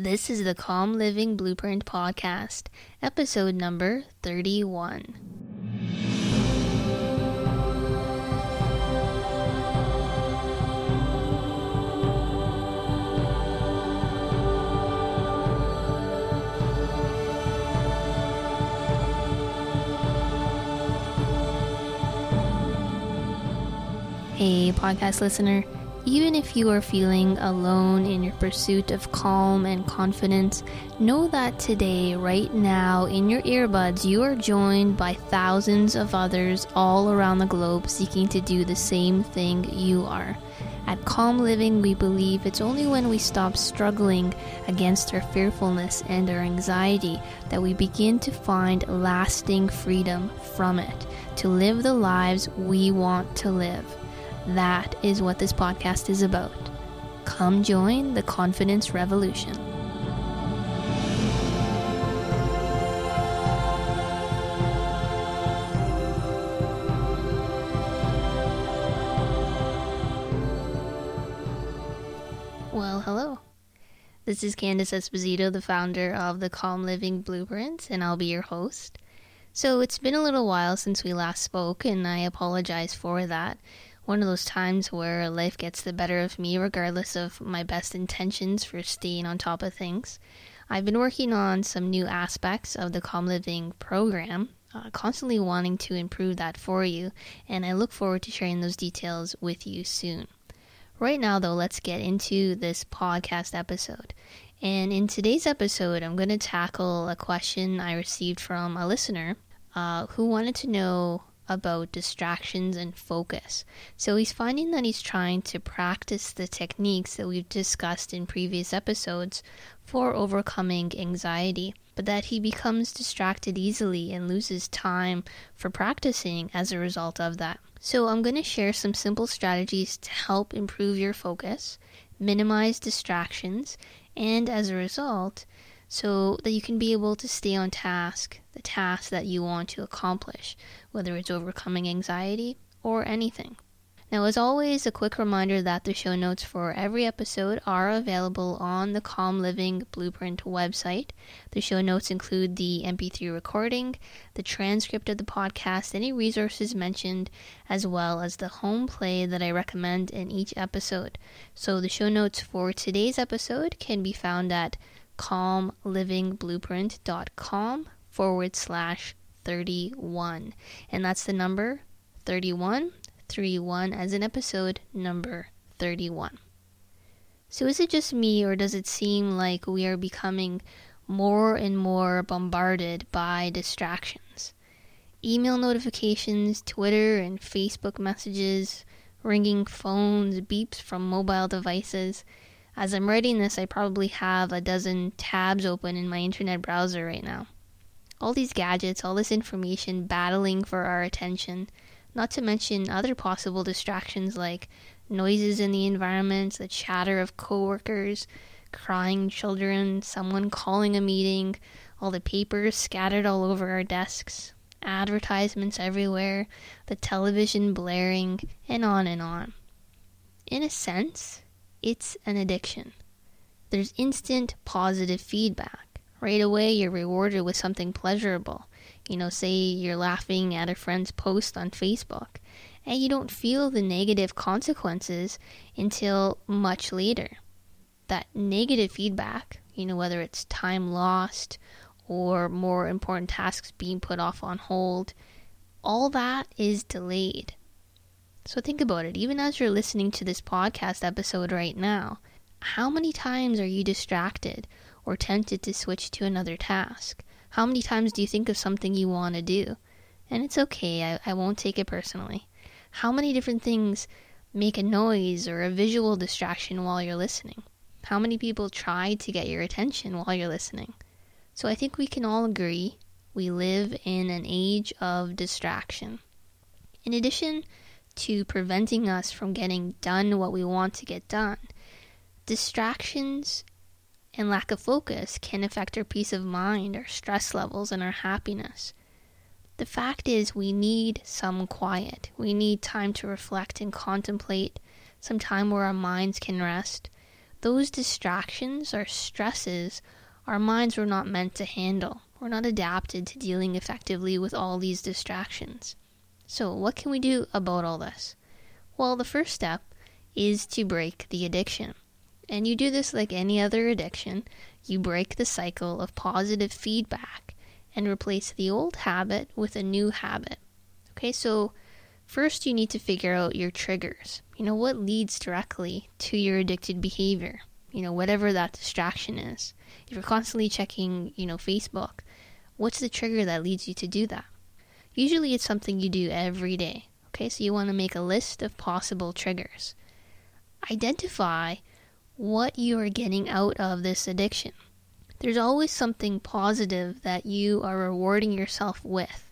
This is the Calm Living Blueprint Podcast, episode number 31. Hey, podcast listener. Even if you are feeling alone in your pursuit of calm and confidence, know that today, right now, in your earbuds, you are joined by thousands of others all around the globe seeking to do the same thing you are. At Calm Living, we believe it's only when we stop struggling against our fearfulness and our anxiety that we begin to find lasting freedom from it, to live the lives we want to live. That is what this podcast is about. Come join the confidence revolution. Well, hello. This is Candice Esposito, the founder of the Calm Living Blueprint, and I'll be your host. So, it's been a little while since we last spoke, and I apologize for that one of those times where life gets the better of me, regardless of my best intentions for staying on top of things. I've been working on some new aspects of the Calm Living program, uh, constantly wanting to improve that for you, and I look forward to sharing those details with you soon. Right now, though, let's get into this podcast episode. And in today's episode, I'm going to tackle a question I received from a listener uh, who wanted to know about distractions and focus. So he's finding that he's trying to practice the techniques that we've discussed in previous episodes for overcoming anxiety, but that he becomes distracted easily and loses time for practicing as a result of that. So I'm going to share some simple strategies to help improve your focus, minimize distractions, and as a result, so that you can be able to stay on task, the task that you want to accomplish, whether it's overcoming anxiety or anything. Now, as always, a quick reminder that the show notes for every episode are available on the Calm Living Blueprint website. The show notes include the MP3 recording, the transcript of the podcast, any resources mentioned, as well as the home play that I recommend in each episode. So, the show notes for today's episode can be found at calmlivingblueprint.com forward slash 31. And that's the number 31, 31 as in episode number 31. So is it just me or does it seem like we are becoming more and more bombarded by distractions? Email notifications, Twitter and Facebook messages, ringing phones, beeps from mobile devices. As I'm writing this, I probably have a dozen tabs open in my internet browser right now. All these gadgets, all this information battling for our attention, not to mention other possible distractions like noises in the environment, the chatter of coworkers, crying children, someone calling a meeting, all the papers scattered all over our desks, advertisements everywhere, the television blaring, and on and on. In a sense, it's an addiction. There's instant positive feedback. Right away, you're rewarded with something pleasurable. You know, say you're laughing at a friend's post on Facebook, and you don't feel the negative consequences until much later. That negative feedback, you know, whether it's time lost or more important tasks being put off on hold, all that is delayed. So think about it. Even as you're listening to this podcast episode right now, how many times are you distracted or tempted to switch to another task? How many times do you think of something you want to do? And it's okay, I, I won't take it personally. How many different things make a noise or a visual distraction while you're listening? How many people try to get your attention while you're listening? So I think we can all agree we live in an age of distraction. In addition to preventing us from getting done what we want to get done. Distractions and lack of focus can affect our peace of mind, our stress levels, and our happiness. The fact is, we need some quiet. We need time to reflect and contemplate, some time where our minds can rest. those distractions or stresses our minds were not meant to handle. We're not adapted to dealing effectively with all these distractions. So, what can we do about all this? Well, the first step is to break the addiction. And you do this like any other addiction. You break the cycle of positive feedback and replace the old habit with a new habit. Okay, so first you need to figure out your triggers. You know, what leads directly to your addicted behavior? You know, whatever that distraction is. If you're constantly checking, you know, Facebook, what's the trigger that leads you to do that? Usually it's something you do every day. Okay, so you want to make a list of possible triggers. Identify what you are getting out of this addiction. There's always something positive that you are rewarding yourself with,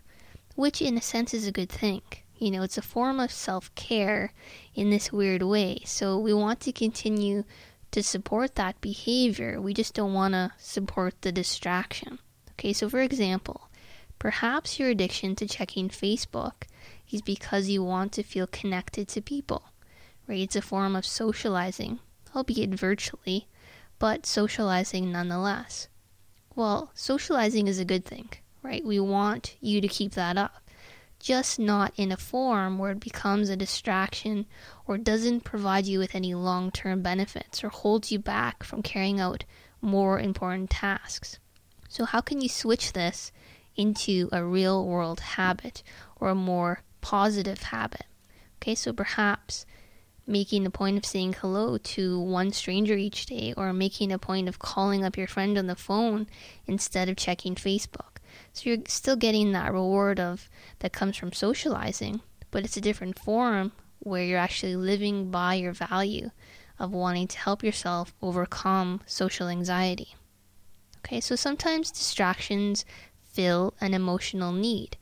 which in a sense is a good thing. You know, it's a form of self care in this weird way. So we want to continue to support that behavior. We just don't want to support the distraction. Okay, so for example, perhaps your addiction to checking Facebook is because you want to feel connected to people, right? It's a form of socializing albeit virtually, but socializing nonetheless. Well, socializing is a good thing, right? We want you to keep that up, just not in a form where it becomes a distraction or doesn't provide you with any long term benefits or holds you back from carrying out more important tasks. So, how can you switch this into a real world habit or a more positive habit? Okay, so perhaps making a point of saying hello to one stranger each day or making a point of calling up your friend on the phone instead of checking Facebook. So you're still getting that reward of that comes from socializing, but it's a different form where you're actually living by your value of wanting to help yourself overcome social anxiety. Okay, so sometimes distractions fill an emotional need,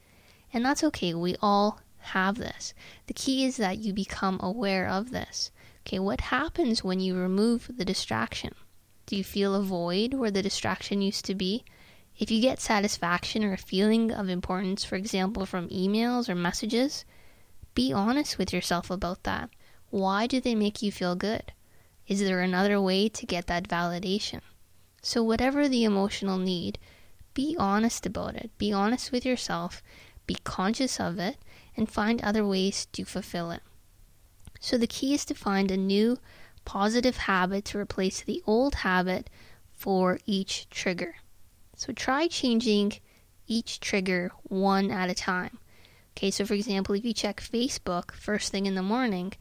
and that's okay. We all have this. The key is that you become aware of this. Okay, what happens when you remove the distraction? Do you feel a void where the distraction used to be? If you get satisfaction or a feeling of importance, for example, from emails or messages, be honest with yourself about that. Why do they make you feel good? Is there another way to get that validation? So, whatever the emotional need, be honest about it. Be honest with yourself. Be conscious of it and find other ways to fulfill it. So the key is to find a new positive habit to replace the old habit for each trigger. So try changing each trigger one at a time. Okay, so for example, if you check Facebook first thing in the morning,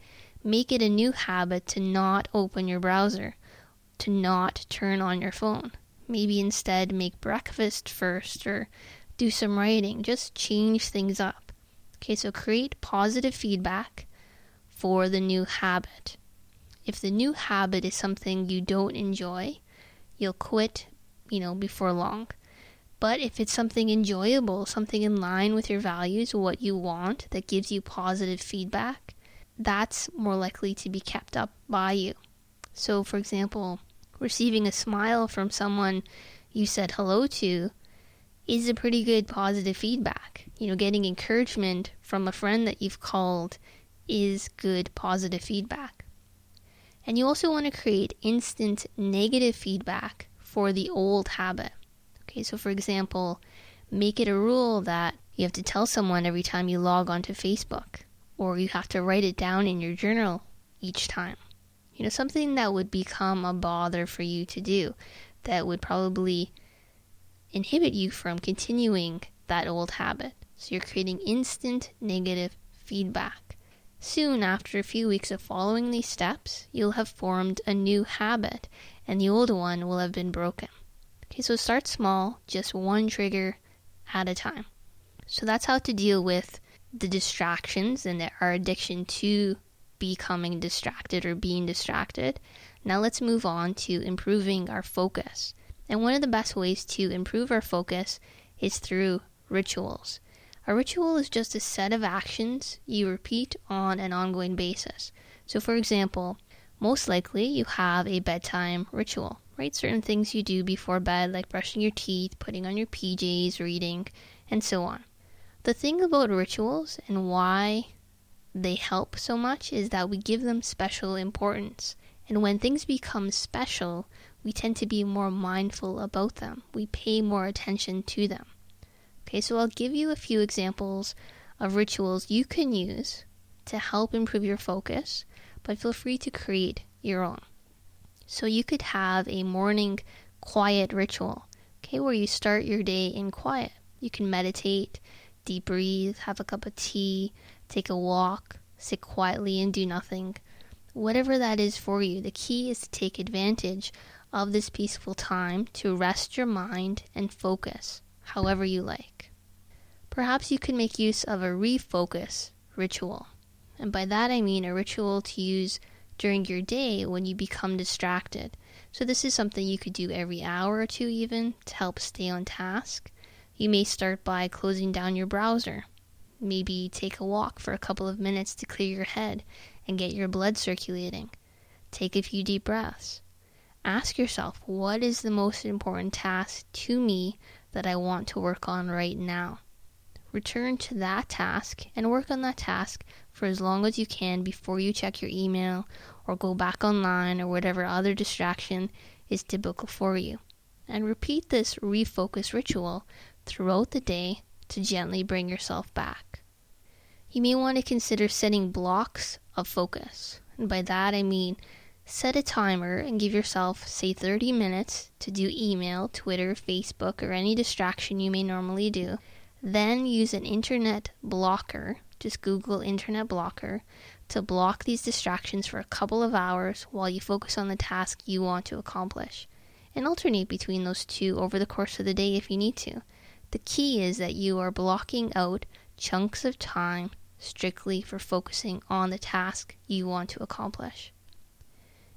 make it a new habit to not open your browser, to not turn on your phone. Maybe instead make breakfast first or do some writing. Just change things up. Okay, so create positive feedback for the new habit. If the new habit is something you don't enjoy, you'll quit, you know, before long. But if it's something enjoyable, something in line with your values, what you want, that gives you positive feedback, that's more likely to be kept up by you. So, for example, receiving a smile from someone you said hello to is a pretty good positive feedback. You know, getting encouragement from a friend that you've called is good positive feedback. And you also want to create instant negative feedback for the old habit. Okay, so for example, make it a rule that you have to tell someone every time you log onto Facebook, or you have to write it down in your journal each time. You know, something that would become a bother for you to do, that would probably inhibit you from continuing that old habit. So you're creating instant negative feedback. Soon after a few weeks of following these steps, you'll have formed a new habit and the old one will have been broken. Okay, so start small, just one trigger at a time. So that's how to deal with the distractions and our addiction to becoming distracted or being distracted. Now let's move on to improving our focus. And one of the best ways to improve our focus is through rituals. A ritual is just a set of actions you repeat on an ongoing basis. So, for example, most likely you have a bedtime ritual, right? Certain things you do before bed, like brushing your teeth, putting on your PJs, reading, and so on. The thing about rituals and why they help so much is that we give them special importance And when things become special, we tend to be more mindful about them. We pay more attention to them. Okay, so I'll give you a few examples of rituals you can use to help improve your focus, but feel free to create your own. So you could have a morning quiet ritual, okay, where you start your day in quiet. You can meditate, deep breathe, have a cup of tea, take a walk, sit quietly and do nothing. Whatever that is for you, the key is to take advantage of this peaceful time to rest your mind and focus however you like. Perhaps you can make use of a refocus ritual. And by that I mean a ritual to use during your day when you become distracted. So, this is something you could do every hour or two, even to help stay on task. You may start by closing down your browser. Maybe take a walk for a couple of minutes to clear your head and get your blood circulating. Take a few deep breaths. Ask yourself, what is the most important task to me that I want to work on right now? Return to that task and work on that task for as long as you can before you check your email or go back online or whatever other distraction is typical for you. And repeat this refocus ritual throughout the day to gently bring yourself back. You may want to consider setting blocks of focus. And by that I mean set a timer and give yourself, say, 30 minutes to do email, Twitter, Facebook, or any distraction you may normally do then use an internet blocker, just Google internet blocker, to block these distractions for a couple of hours while you focus on the task you want to accomplish. And alternate between those two over the course of the day if you need to. The key is that you are blocking out chunks of time strictly for focusing on the task you want to accomplish.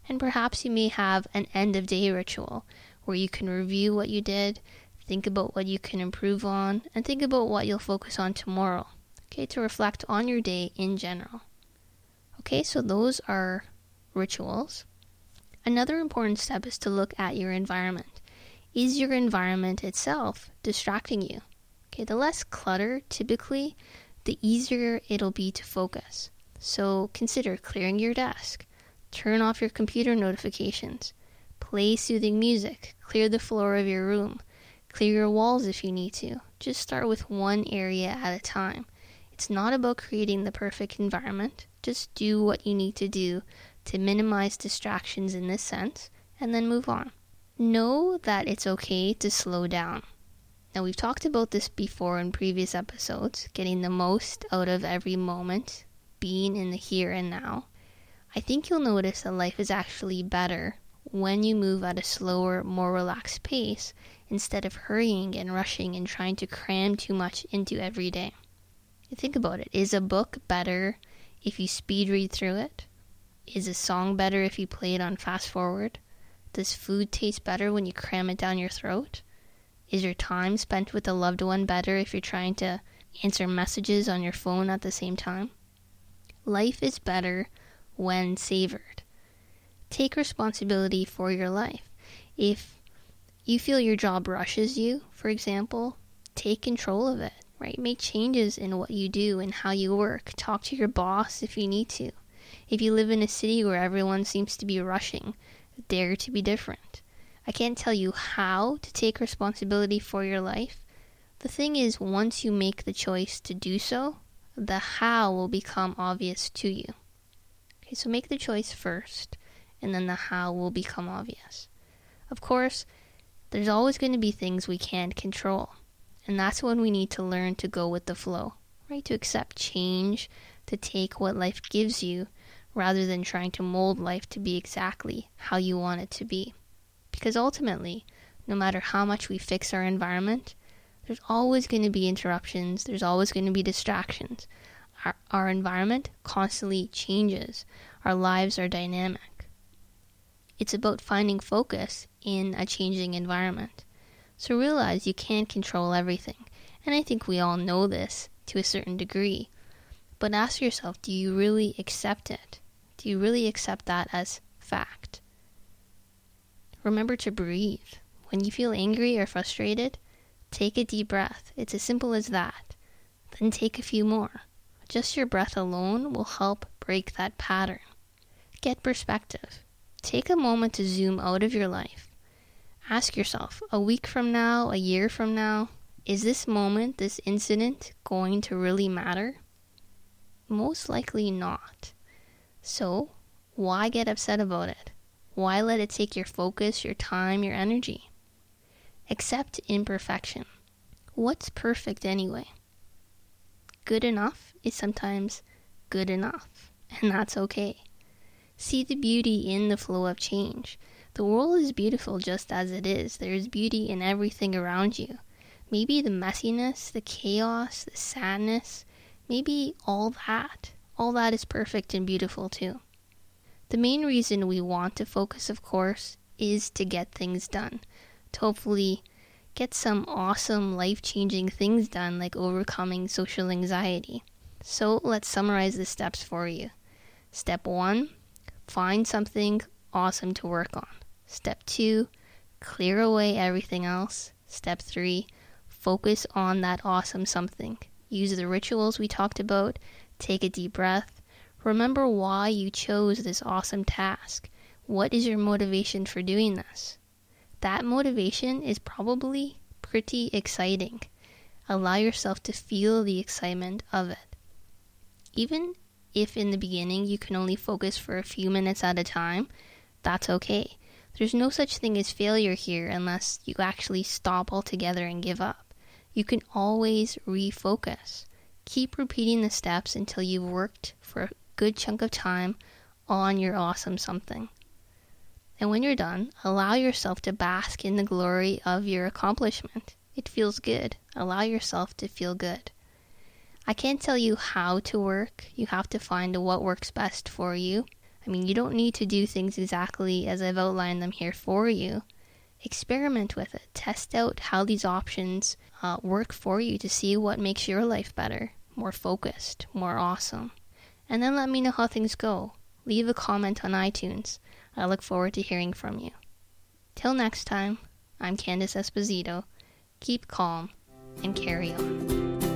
And perhaps you may have an end of day ritual where you can review what you did, Think about what you can improve on and think about what you'll focus on tomorrow. Okay, to reflect on your day in general. Okay, so those are rituals. Another important step is to look at your environment. Is your environment itself distracting you? Okay, the less clutter typically, the easier it'll be to focus. So consider clearing your desk, turn off your computer notifications, play soothing music, clear the floor of your room, Clear your walls if you need to. Just start with one area at a time. It's not about creating the perfect environment. Just do what you need to do to minimize distractions in this sense and then move on. Know that it's okay to slow down. Now, we've talked about this before in previous episodes, getting the most out of every moment, being in the here and now. I think you'll notice that life is actually better when you move at a slower, more relaxed pace instead of hurrying and rushing and trying to cram too much into every day. Think about it. Is a book better if you speed read through it? Is a song better if you play it on fast forward? Does food taste better when you cram it down your throat? Is your time spent with a loved one better if you're trying to answer messages on your phone at the same time? Life is better when savored. Take responsibility for your life. If you feel your job rushes you, for example, take control of it, right? Make changes in what you do and how you work. Talk to your boss if you need to. If you live in a city where everyone seems to be rushing, dare to be different. I can't tell you how to take responsibility for your life. The thing is, once you make the choice to do so, the how will become obvious to you. Okay, so make the choice first, and then the how will become obvious. Of course, there's always going to be things we can't control. And that's when we need to learn to go with the flow, right? To accept change, to take what life gives you, rather than trying to mold life to be exactly how you want it to be. Because ultimately, no matter how much we fix our environment, there's always going to be interruptions, there's always going to be distractions. Our, our environment constantly changes, our lives are dynamic. It's about finding focus in a changing environment. So realize you can't control everything. And I think we all know this to a certain degree. But ask yourself do you really accept it? Do you really accept that as fact? Remember to breathe. When you feel angry or frustrated, take a deep breath. It's as simple as that. Then take a few more. Just your breath alone will help break that pattern. Get perspective. take a moment to zoom out of your life. Ask yourself a week from now, a year from now, is this moment, this incident, going to really matter? Most likely not. So, why get upset about it? Why let it take your focus, your time, your energy? Accept imperfection. What's perfect anyway? Good enough is sometimes good enough, and that's okay. See the beauty in the flow of change. The world is beautiful just as it is. There is beauty in everything around you. Maybe the messiness, the chaos, the sadness, maybe all that. All that is perfect and beautiful too. The main reason we want to focus, of course, is to get things done. To hopefully get some awesome life changing things done, like overcoming social anxiety. So let's summarize the steps for you. Step one find something awesome to work on. Step two clear away everything else. Step three Focus on that awesome something. Use the rituals we talked about. Take a deep breath. Remember why you chose this awesome task. What is your motivation for doing this? That motivation is probably pretty exciting. Allow yourself to feel the excitement of it. Even if in the beginning you can only focus for a few minutes at a time, that's okay. There's no such thing as failure here unless you actually stop altogether and give up you can always refocus. Keep repeating the steps until you've worked for a good chunk of time on your awesome something. And when you're done, allow yourself to bask in the glory of your accomplishment. It feels good. Allow yourself to feel good. I can't tell you how to work. You have to find what works best for you. I mean, you don't need to do things exactly as I've outlined them here for you experiment with it. Test out how these options uh, work for you to see what makes your life better, more focused, more awesome. And then let me know how things go. Leave a comment on iTunes. I look forward to hearing from you. Till next time, I'm Candice Esposito. Keep calm and carry on.